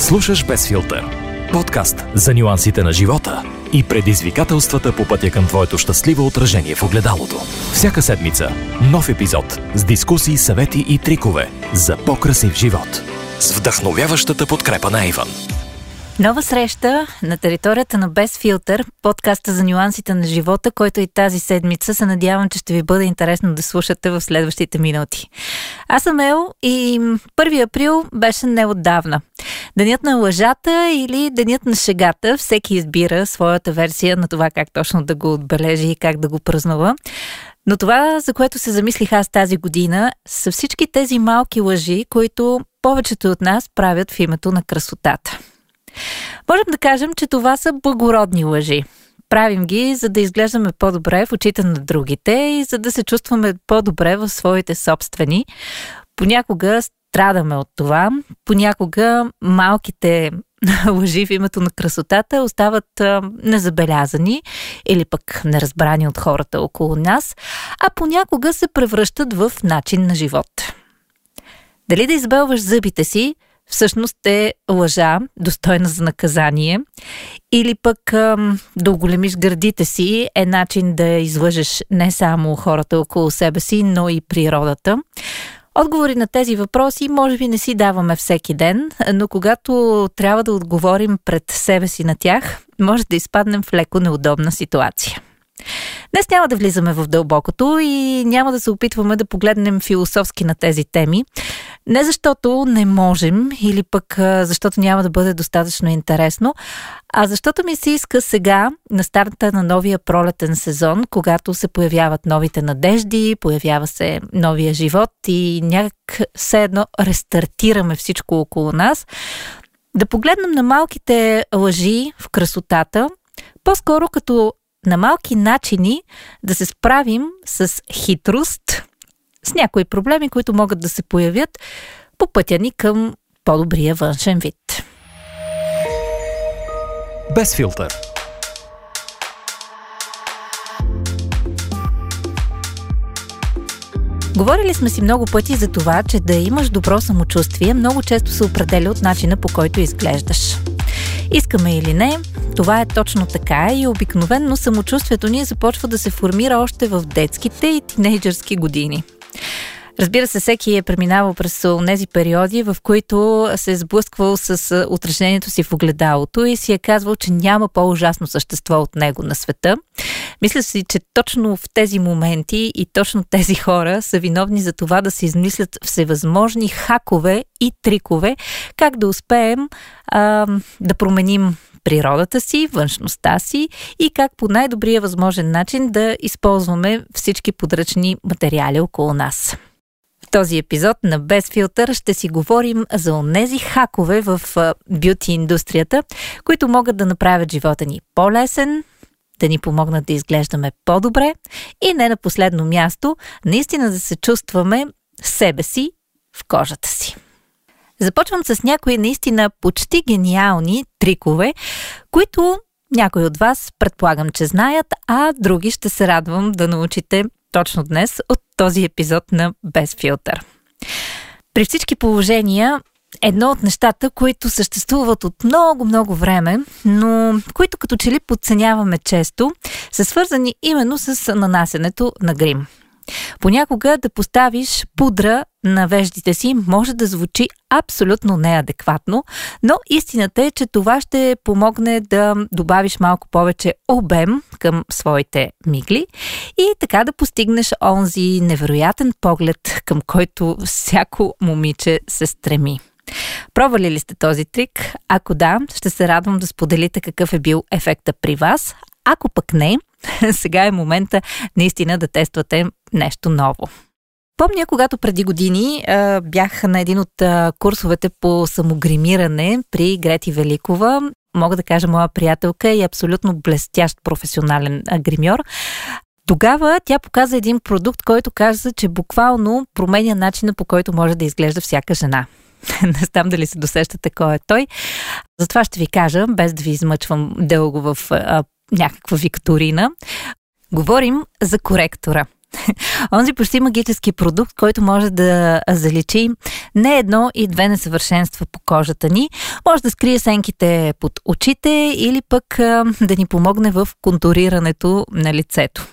Слушаш без филтър. Подкаст за нюансите на живота и предизвикателствата по пътя към твоето щастливо отражение в огледалото. Всяка седмица нов епизод с дискусии, съвети и трикове за по-красив живот. С вдъхновяващата подкрепа на Иван. Нова среща на територията на Без филтър, подкаста за нюансите на живота, който и тази седмица се надявам, че ще ви бъде интересно да слушате в следващите минути. Аз съм Ел и 1 април беше неотдавна. Денят на лъжата или денят на шегата, всеки избира своята версия на това как точно да го отбележи и как да го празнува. Но това, за което се замислих аз тази година, са всички тези малки лъжи, които повечето от нас правят в името на красотата. Можем да кажем, че това са благородни лъжи. Правим ги, за да изглеждаме по-добре в очите на другите и за да се чувстваме по-добре в своите собствени. Понякога страдаме от това, понякога малките лъжи в името на красотата остават а, незабелязани или пък неразбрани от хората около нас, а понякога се превръщат в начин на живот. Дали да избелваш зъбите си – всъщност е лъжа, достойна за наказание, или пък ам, да оголемиш гърдите си е начин да излъжеш не само хората около себе си, но и природата. Отговори на тези въпроси може би не си даваме всеки ден, но когато трябва да отговорим пред себе си на тях, може да изпаднем в леко неудобна ситуация. Днес няма да влизаме в дълбокото и няма да се опитваме да погледнем философски на тези теми. Не защото не можем или пък защото няма да бъде достатъчно интересно, а защото ми се иска сега, на старта на новия пролетен сезон, когато се появяват новите надежди, появява се новия живот и някак все едно рестартираме всичко около нас, да погледнем на малките лъжи в красотата, по-скоро като на малки начини да се справим с хитрост, с някои проблеми, които могат да се появят по пътя ни към по-добрия външен вид. Без филтър. Говорили сме си много пъти за това, че да имаш добро самочувствие много често се определя от начина по който изглеждаш. Искаме или не, това е точно така и обикновенно самочувствието ни започва да се формира още в детските и тинейджърски години. Разбира се, всеки е преминавал през тези периоди, в които се е сблъсквал с отражението си в огледалото и си е казвал, че няма по-ужасно същество от него на света. Мисля си, че точно в тези моменти и точно тези хора са виновни за това да се измислят всевъзможни хакове и трикове, как да успеем а, да променим природата си, външността си и как по най-добрия възможен начин да използваме всички подръчни материали около нас. Този епизод на Без филтър ще си говорим за онези хакове в бюти индустрията, които могат да направят живота ни по-лесен, да ни помогнат да изглеждаме по-добре и не на последно място, наистина да се чувстваме себе си в кожата си. Започвам с някои наистина почти гениални трикове, които някои от вас предполагам, че знаят, а други ще се радвам да научите точно днес от този епизод на Без филтър. При всички положения, едно от нещата, които съществуват от много-много време, но които като че ли подценяваме често, са свързани именно с нанасенето на грим. Понякога да поставиш пудра на веждите си може да звучи абсолютно неадекватно, но истината е, че това ще помогне да добавиш малко повече обем към своите мигли и така да постигнеш онзи невероятен поглед, към който всяко момиче се стреми. Пробвали ли сте този трик? Ако да, ще се радвам да споделите какъв е бил ефекта при вас. Ако пък не, сега е момента наистина да тествате нещо ново. Помня, когато преди години а, бях на един от а, курсовете по самогримиране при Грети Великова. Мога да кажа, моя приятелка е абсолютно блестящ професионален а, гримьор. Тогава тя показа един продукт, който каза, че буквално променя начина по който може да изглежда всяка жена. Не знам дали се досещате кой е той. Затова ще ви кажа, без да ви измъчвам дълго в а, някаква викторина. Говорим за коректора. Онзи почти магически продукт, който може да заличи не едно и две несъвършенства по кожата ни, може да скрие сенките под очите или пък да ни помогне в контурирането на лицето.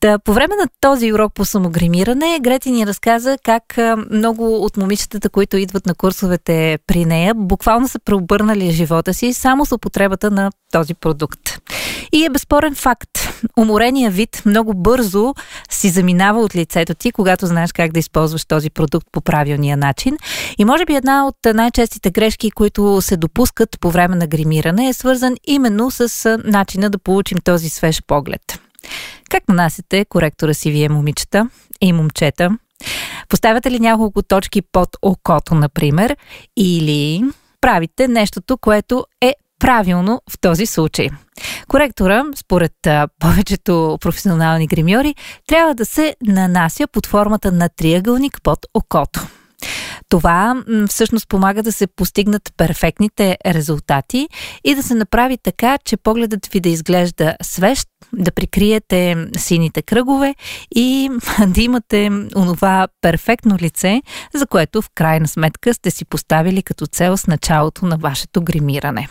Та, по време на този урок по самогримиране, Грети ни разказа как много от момичетата, които идват на курсовете при нея, буквално са преобърнали живота си само с употребата на този продукт. И е безспорен факт. Уморения вид много бързо си заминава от лицето ти, когато знаеш как да използваш този продукт по правилния начин. И може би една от най-честите грешки, които се допускат по време на гримиране, е свързан именно с начина да получим този свеж поглед. Как нанасяте коректора си вие, момичета и момчета? Поставяте ли няколко точки под окото, например, или правите нещото, което е правилно в този случай. Коректора, според повечето професионални гримьори, трябва да се нанася под формата на триъгълник под окото. Това всъщност помага да се постигнат перфектните резултати и да се направи така, че погледът ви да изглежда свещ, да прикриете сините кръгове и да имате онова перфектно лице, за което в крайна сметка сте си поставили като цел с началото на вашето гримиране.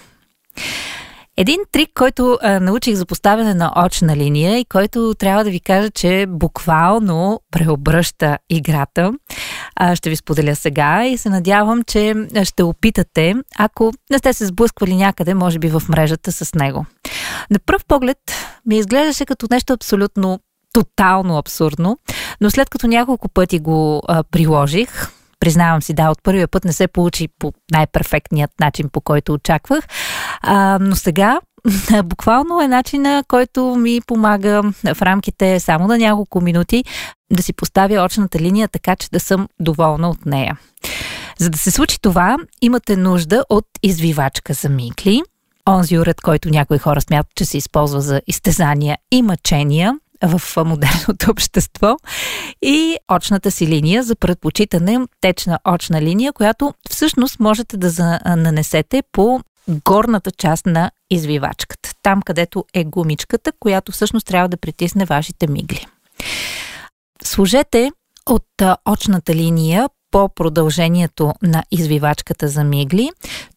Един трик, който а, научих за поставяне на очна линия и който трябва да ви кажа, че буквално преобръща играта, а, ще ви споделя сега и се надявам, че ще опитате, ако не сте се сблъсквали някъде, може би в мрежата с него. На пръв поглед ми изглеждаше като нещо абсолютно тотално абсурдно, но след като няколко пъти го а, приложих, признавам си, да, от първия път не се получи по най-перфектният начин, по който очаквах. А, но сега буквално е начина, който ми помага в рамките само на няколко минути да си поставя очната линия така, че да съм доволна от нея. За да се случи това, имате нужда от извивачка за микли, онзи уред, който някои хора смятат, че се използва за изтезания и мъчения, в модерното общество и очната си линия за предпочитане течна очна линия, която всъщност можете да нанесете по горната част на извивачката. Там, където е гумичката, която всъщност трябва да притисне вашите мигли. Сложете от очната линия по продължението на извивачката за мигли,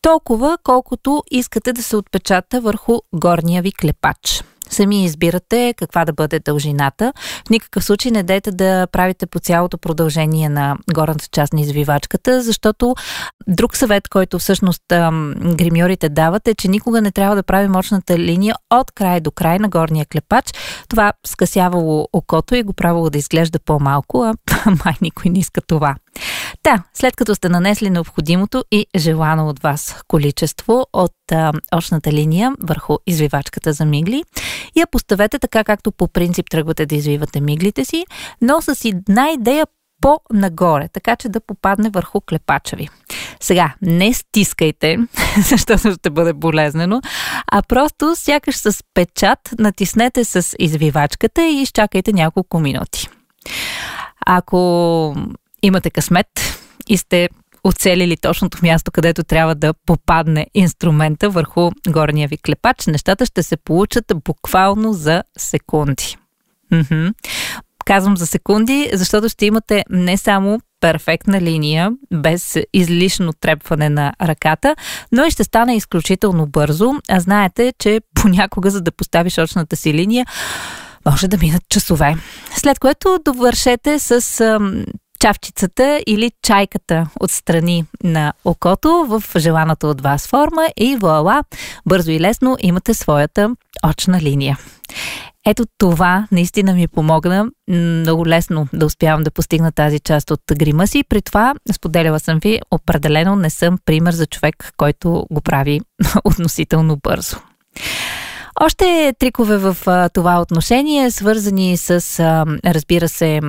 толкова колкото искате да се отпечата върху горния ви клепач. Сами избирате каква да бъде дължината. В никакъв случай не дайте да правите по цялото продължение на горната част на извивачката, защото друг съвет, който всъщност гримьорите дават е, че никога не трябва да правим мощната линия от край до край на горния клепач. Това скъсявало окото и го правило да изглежда по-малко, а май никой не иска това. Та, след като сте нанесли необходимото и желано от вас количество от а, очната линия върху извивачката за мигли, я поставете така, както по принцип тръгвате да извивате миглите си, но с една идея по-нагоре, така че да попадне върху клепача ви. Сега, не стискайте, защото ще бъде болезнено, а просто сякаш с печат натиснете с извивачката и изчакайте няколко минути. Ако имате късмет и сте оцелили точното място, където трябва да попадне инструмента върху горния ви клепач, нещата ще се получат буквално за секунди. Мхм. Казвам за секунди, защото ще имате не само перфектна линия, без излишно трепване на ръката, но и ще стане изключително бързо. А знаете, че понякога, за да поставиш очната си линия, може да минат часове. След което довършете с чавчицата или чайката от страни на окото в желаната от вас форма и вуала, бързо и лесно имате своята очна линия. Ето това наистина ми помогна много лесно да успявам да постигна тази част от грима си. При това, споделяла съм ви, определено не съм пример за човек, който го прави относително бързо. Още трикове в а, това отношение, свързани с, а, разбира се,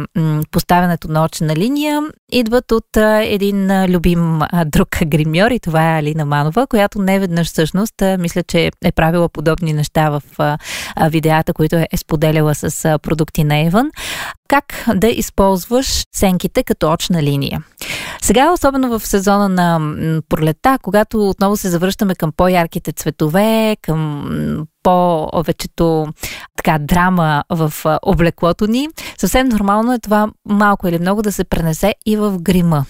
поставянето на очна линия, идват от а, един а, любим а, друг гримьор и това е Алина Манова, която не веднъж всъщност а, мисля, че е правила подобни неща в а, а, видеята, които е споделяла с а, продукти на Еван. Как да използваш сенките като очна линия. Сега, особено в сезона на пролета, когато отново се завръщаме към по-ярките цветове, към повечето така драма в облеклото ни, съвсем нормално е това малко или много да се пренесе и в грима.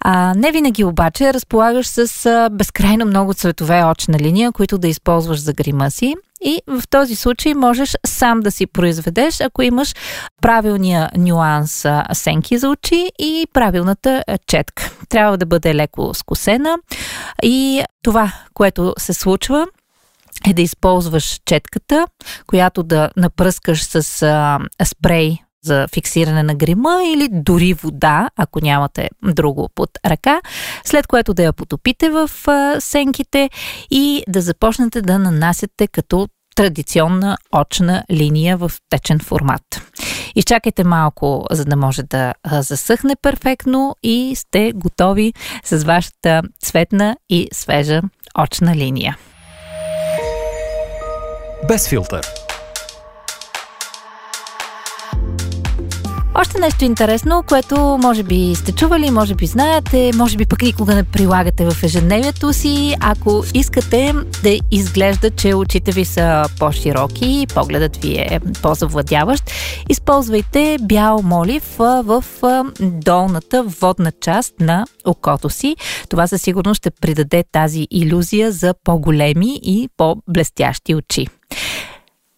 А, не винаги обаче разполагаш с а, безкрайно много цветове очна линия, които да използваш за грима си. И в този случай можеш сам да си произведеш, ако имаш правилния нюанс сенки за очи и правилната четка. Трябва да бъде леко скосена и това, което се случва, е да използваш четката, която да напръскаш с а, спрей за фиксиране на грима или дори вода, ако нямате друго под ръка, след което да я потопите в сенките и да започнете да нанасяте като традиционна очна линия в течен формат. Изчакайте малко, за да може да засъхне перфектно и сте готови с вашата цветна и свежа очна линия. Без филтър Още нещо интересно, което може би сте чували, може би знаете, може би пък никога не прилагате в ежедневието си. Ако искате да изглежда, че очите ви са по-широки, погледът ви е по-завладяващ, използвайте бял молив в долната водна част на окото си. Това със сигурност ще придаде тази иллюзия за по-големи и по-блестящи очи.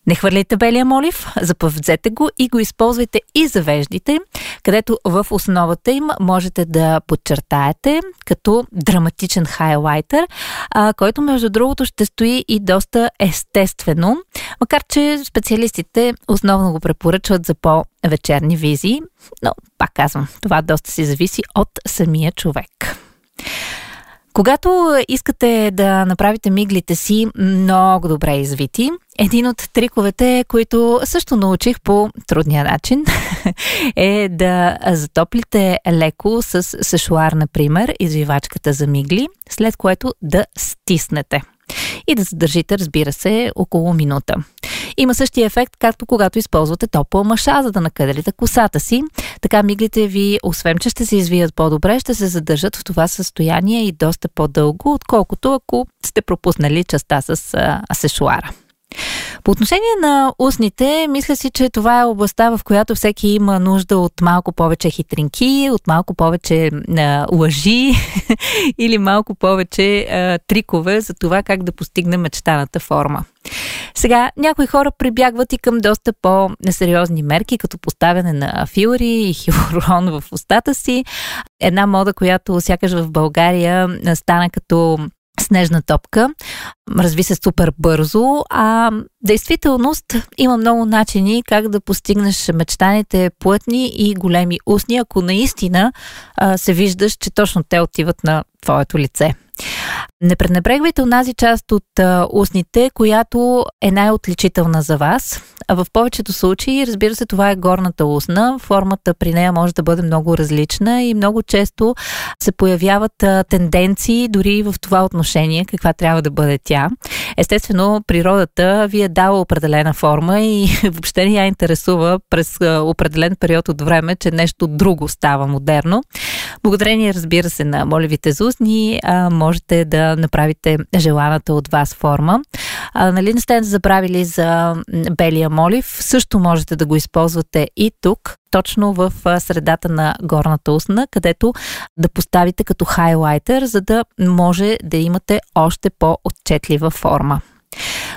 Не хвърляйте белия молив, запъвзете го и го използвайте и за веждите, където в основата им можете да подчертаете като драматичен хайлайтер, а, който между другото ще стои и доста естествено, макар че специалистите основно го препоръчват за по-вечерни визии, но пак казвам, това доста си зависи от самия човек. Когато искате да направите миглите си много добре извити, един от триковете, които също научих по трудния начин, е да затоплите леко с сешуар, например, извивачката за мигли, след което да стиснете и да задържите, разбира се, около минута. Има същия ефект, както когато използвате топла маша, за да накъделите косата си. Така миглите ви, освен че ще се извият по-добре, ще се задържат в това състояние и доста по-дълго, отколкото ако сте пропуснали частта с а, сешуара. По отношение на устните, мисля си, че това е областта, в която всеки има нужда от малко повече хитринки, от малко повече а, лъжи или малко повече а, трикове за това как да постигне мечтаната форма. Сега, някои хора прибягват и към доста по-несериозни мерки, като поставяне на филри и хилорон в устата си. Една мода, която сякаш в България стана като снежна топка. Разви се супер бързо, а действителност има много начини как да постигнеш мечтаните плътни и големи устни, ако наистина а, се виждаш, че точно те отиват на твоето лице. Не пренебрегвайте онази част от а, устните, която е най-отличителна за вас. В повечето случаи, разбира се, това е горната устна. Формата при нея може да бъде много различна и много често се появяват а, тенденции дори в това отношение, каква трябва да бъде тя. Естествено, природата ви е дала определена форма и въобще не я интересува през а, определен период от време, че нещо друго става модерно. Благодарение, разбира се, на молевите зусни, а, можете да направите желаната от вас форма. А, нали не сте забравили за белия молив? Също можете да го използвате и тук, точно в средата на горната устна, където да поставите като хайлайтер, за да може да имате още по-отчетлива форма.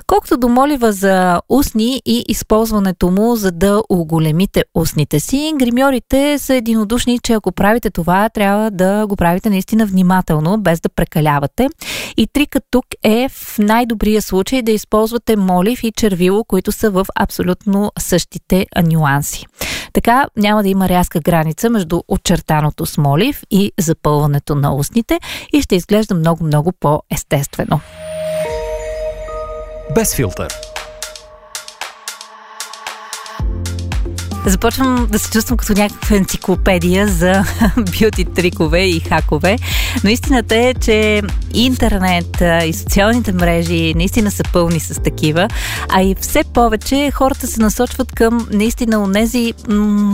Колкото до молива за устни и използването му, за да оголемите устните си, гримьорите са единодушни, че ако правите това, трябва да го правите наистина внимателно, без да прекалявате. И трикът тук е в най-добрия случай да използвате молив и червило, които са в абсолютно същите нюанси. Така няма да има рязка граница между очертаното с молив и запълването на устните и ще изглежда много-много по-естествено без филтър. Започвам да се чувствам като някаква енциклопедия за бюти трикове и хакове. Но истината е, че интернет и социалните мрежи наистина са пълни с такива, а и все повече хората се насочват към наистина тези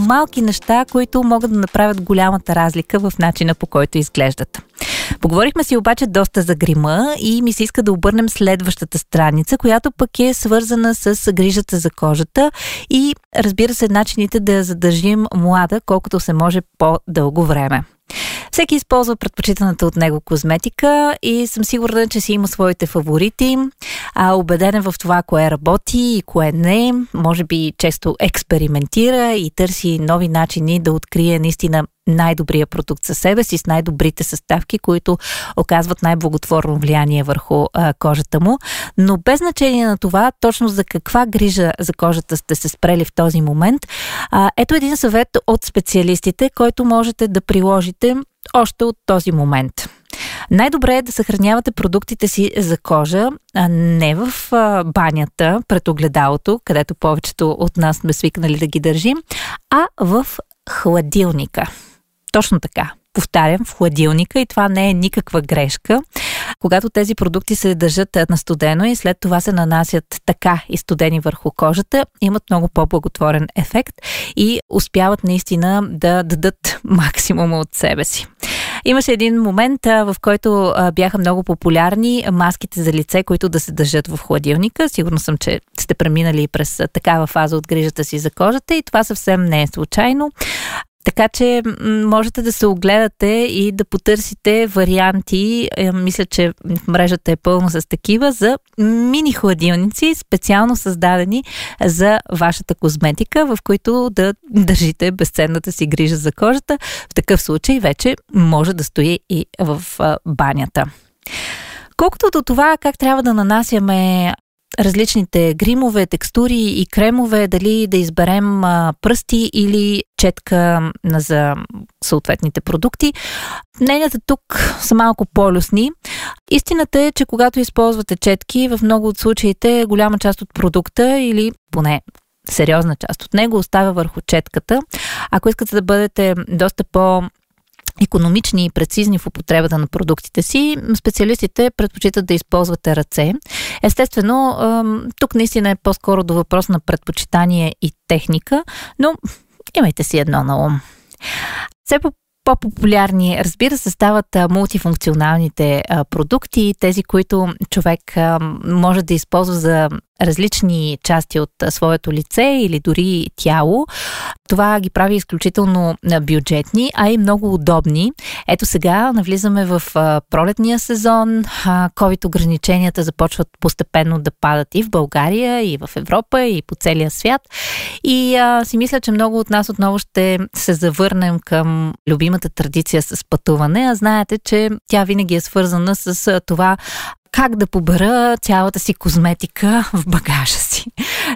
малки неща, които могат да направят голямата разлика в начина по който изглеждат. Поговорихме си обаче доста за грима и ми се иска да обърнем следващата страница, която пък е свързана с грижата за кожата и разбира се начините да задържим млада колкото се може по-дълго време. Всеки използва предпочитаната от него козметика и съм сигурна, че си има своите фаворити. А, убеден в това, кое работи и кое не. Може би често експериментира и търси нови начини да открие наистина най-добрия продукт със себе си, с най-добрите съставки, които оказват най-благотворно влияние върху а, кожата му. Но без значение на това, точно за каква грижа за кожата сте се спрели в този момент, а, ето един съвет от специалистите, който можете да приложите още от този момент. Най-добре е да съхранявате продуктите си за кожа а не в а, банята пред огледалото, където повечето от нас сме свикнали да ги държим, а в хладилника. Точно така. Повтарям, в хладилника и това не е никаква грешка. Когато тези продукти се държат на студено и след това се нанасят така и студени върху кожата, имат много по-благотворен ефект и успяват наистина да дадат максимума от себе си. Имаше един момент, в който бяха много популярни маските за лице, които да се държат в хладилника. Сигурно съм, че сте преминали през такава фаза от грижата си за кожата и това съвсем не е случайно. Така че можете да се огледате и да потърсите варианти. Е, мисля, че мрежата е пълна с такива за мини хладилници, специално създадени за вашата козметика, в които да държите безценната си грижа за кожата. В такъв случай вече може да стои и в банята. Колкото до това как трябва да нанасяме различните гримове, текстури и кремове, дали да изберем пръсти или четка за съответните продукти. Мненията тук са малко по-люсни. Истината е, че когато използвате четки, в много от случаите голяма част от продукта или поне сериозна част от него оставя върху четката. Ако искате да бъдете доста по економични и прецизни в употребата на продуктите си, специалистите предпочитат да използвате ръце. Естествено, тук наистина е по-скоро до въпрос на предпочитание и техника, но имайте си едно на ум. Все по по-популярни, разбира се, стават мултифункционалните продукти, тези, които човек може да използва за различни части от своето лице или дори тяло. Това ги прави изключително бюджетни, а и много удобни. Ето сега навлизаме в пролетния сезон. COVID ограниченията започват постепенно да падат и в България, и в Европа, и по целия свят. И а, си мисля, че много от нас отново ще се завърнем към любимата традиция с пътуване. А знаете, че тя винаги е свързана с това как да побера цялата си козметика в багажа си.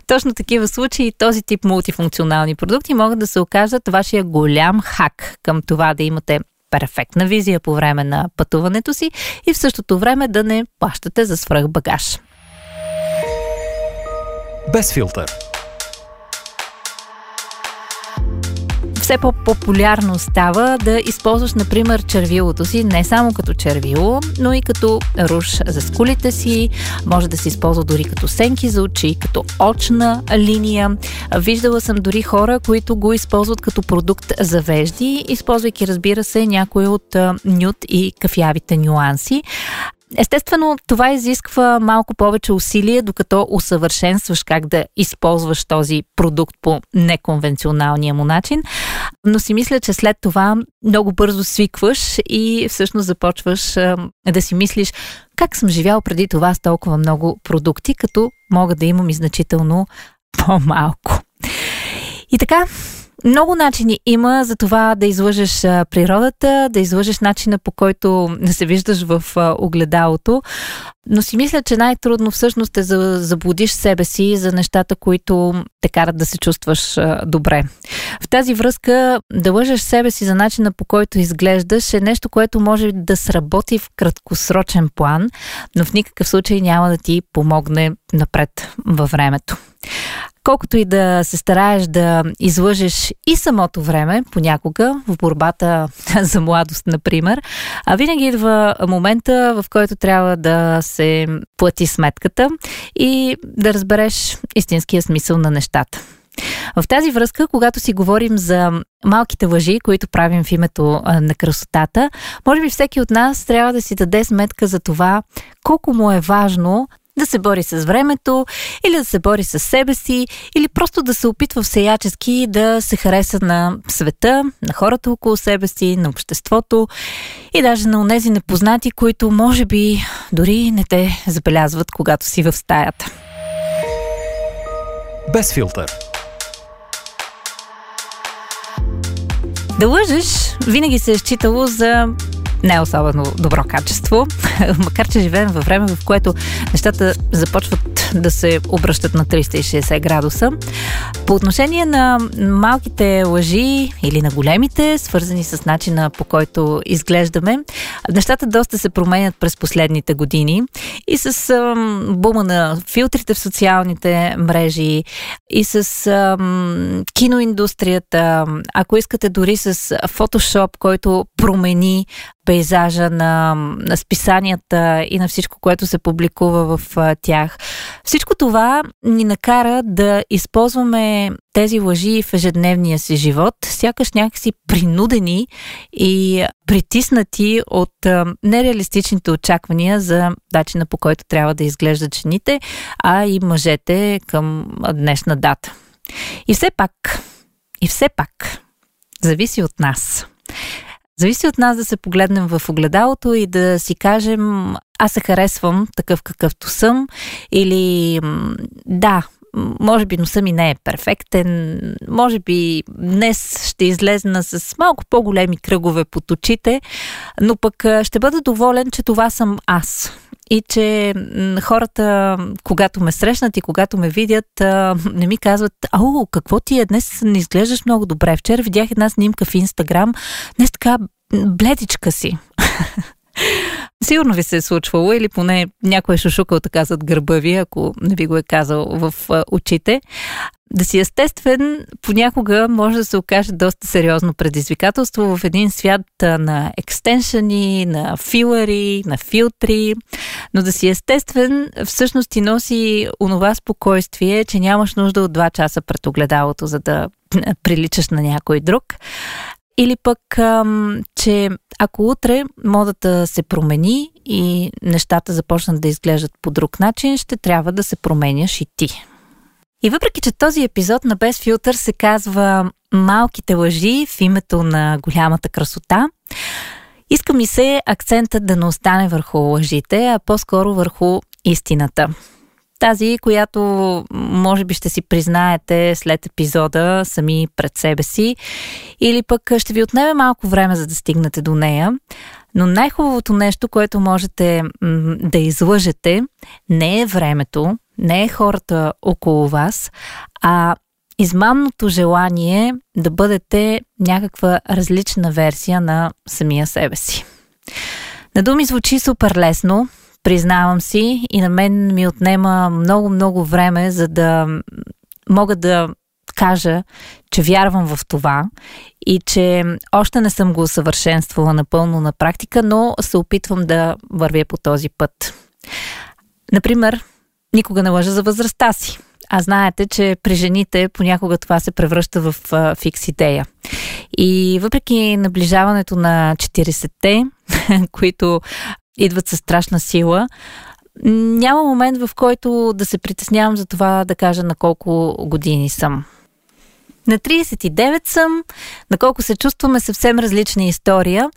Точно такива случаи този тип мултифункционални продукти могат да се окажат вашия голям хак към това да имате перфектна визия по време на пътуването си и в същото време да не плащате за свръх багаж. Без филтър все по-популярно става да използваш, например, червилото си не само като червило, но и като руш за скулите си. Може да се използва дори като сенки за очи, като очна линия. Виждала съм дори хора, които го използват като продукт за вежди, използвайки, разбира се, някои от нюд и кафявите нюанси. Естествено, това изисква малко повече усилие, докато усъвършенстваш как да използваш този продукт по неконвенционалния му начин. Но си мисля, че след това много бързо свикваш и всъщност започваш да си мислиш как съм живял преди това с толкова много продукти, като мога да имам и значително по-малко. И така, много начини има за това да излъжеш природата, да излъжеш начина по който не се виждаш в огледалото. Но си мисля, че най-трудно всъщност е да заблудиш себе си за нещата, които те карат да се чувстваш добре. В тази връзка да лъжеш себе си за начина по който изглеждаш е нещо, което може да сработи в краткосрочен план, но в никакъв случай няма да ти помогне напред във времето. Колкото и да се стараеш да излъжеш и самото време, понякога, в борбата за младост, например, а винаги идва момента, в който трябва да се плати сметката и да разбереш истинския смисъл на нещата. В тази връзка, когато си говорим за малките лъжи, които правим в името на красотата, може би всеки от нас трябва да си даде сметка за това колко му е важно да се бори с времето, или да се бори с себе си, или просто да се опитва всеячески да се хареса на света, на хората около себе си, на обществото и даже на онези непознати, които може би дори не те забелязват, когато си в стаята. Без филтър. Да лъжеш винаги се е считало за не е особено добро качество, макар че живеем във време, в което нещата започват да се обръщат на 360 градуса. По отношение на малките лъжи или на големите, свързани с начина по който изглеждаме, нещата доста се променят през последните години и с ам, бума на филтрите в социалните мрежи и с ам, киноиндустрията, ако искате дори с фотошоп, който промени пейзажа на, на списанията и на всичко, което се публикува в тях. Всичко това ни накара да използваме тези лъжи в ежедневния си живот, сякаш някакси принудени и притиснати от нереалистичните очаквания за начина по който трябва да изглеждат жените, а и мъжете към днешна дата. И все пак, и все пак, зависи от нас. Зависи от нас да се погледнем в огледалото и да си кажем аз се харесвам такъв какъвто съм или да, може би носа ми не е перфектен, може би днес ще излезна с малко по-големи кръгове под очите, но пък ще бъда доволен, че това съм аз. И че хората, когато ме срещнат и когато ме видят, не ми казват, ау, какво ти е, днес не изглеждаш много добре. Вчера видях една снимка в Инстаграм, днес така бледичка си. Сигурно ви се е случвало или поне някой е шушукал така зад гърба ви, ако не ви го е казал в очите. Да си естествен понякога може да се окаже доста сериозно предизвикателство в един свят на екстеншъни, на филари, на филтри, но да си естествен всъщност ти носи онова спокойствие, че нямаш нужда от два часа пред огледалото, за да приличаш на някой друг. Или пък, че ако утре модата се промени и нещата започнат да изглеждат по друг начин, ще трябва да се променяш и ти. И въпреки, че този епизод на Без филтър се казва Малките лъжи в името на голямата красота, иска ми се акцентът да не остане върху лъжите, а по-скоро върху истината. Тази, която може би ще си признаете след епизода сами пред себе си, или пък ще ви отнеме малко време за да стигнете до нея. Но най-хубавото нещо, което можете да излъжете, не е времето, не е хората около вас, а измамното желание да бъдете някаква различна версия на самия себе си. На думи звучи супер лесно, признавам си, и на мен ми отнема много-много време, за да мога да кажа, че вярвам в това и че още не съм го усъвършенствала напълно на практика, но се опитвам да вървя по този път. Например, никога не лъжа за възрастта си. А знаете, че при жените понякога това се превръща в фикс идея. И въпреки наближаването на 40-те, които идват със страшна сила, няма момент в който да се притеснявам за това да кажа на колко години съм. На 39 съм, на колко се чувстваме съвсем различна история,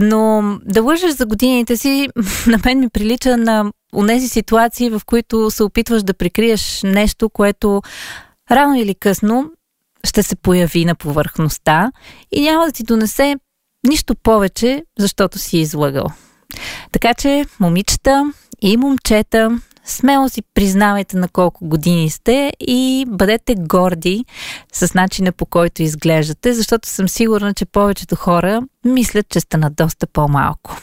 но да лъжеш за годините си на мен ми прилича на онези ситуации, в които се опитваш да прикриеш нещо, което рано или късно ще се появи на повърхността и няма да ти донесе нищо повече, защото си излъгал. Така че, момичета и момчета, смело си признавайте на колко години сте и бъдете горди с начина по който изглеждате, защото съм сигурна, че повечето хора мислят, че сте на доста по-малко.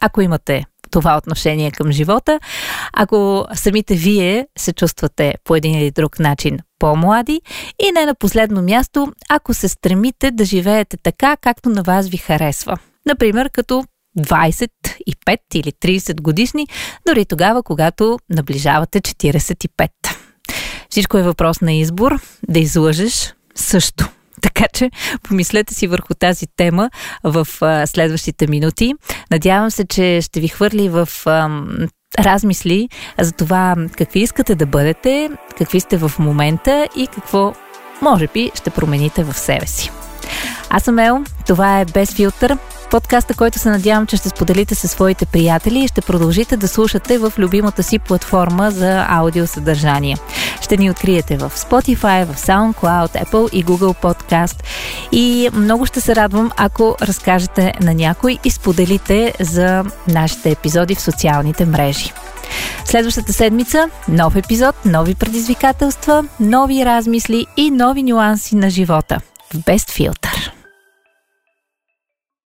Ако имате това отношение към живота. Ако самите вие се чувствате по един или друг начин по-млади и не на последно място, ако се стремите да живеете така, както на вас ви харесва. Например, като 25 или 30 годишни, дори тогава, когато наближавате 45. Всичко е въпрос на избор, да излъжеш също. Така че помислете си върху тази тема в а, следващите минути. Надявам се, че ще ви хвърли в а, размисли за това какви искате да бъдете, какви сте в момента и какво може би ще промените в себе си. Аз съм Ел, това е Без филтър, подкаста, който се надявам, че ще споделите със своите приятели и ще продължите да слушате в любимата си платформа за аудиосъдържание. Ще ни откриете в Spotify, в SoundCloud, Apple и Google Podcast. И много ще се радвам, ако разкажете на някой и споделите за нашите епизоди в социалните мрежи. Следващата седмица нов епизод, нови предизвикателства, нови размисли и нови нюанси на живота. Best Filter.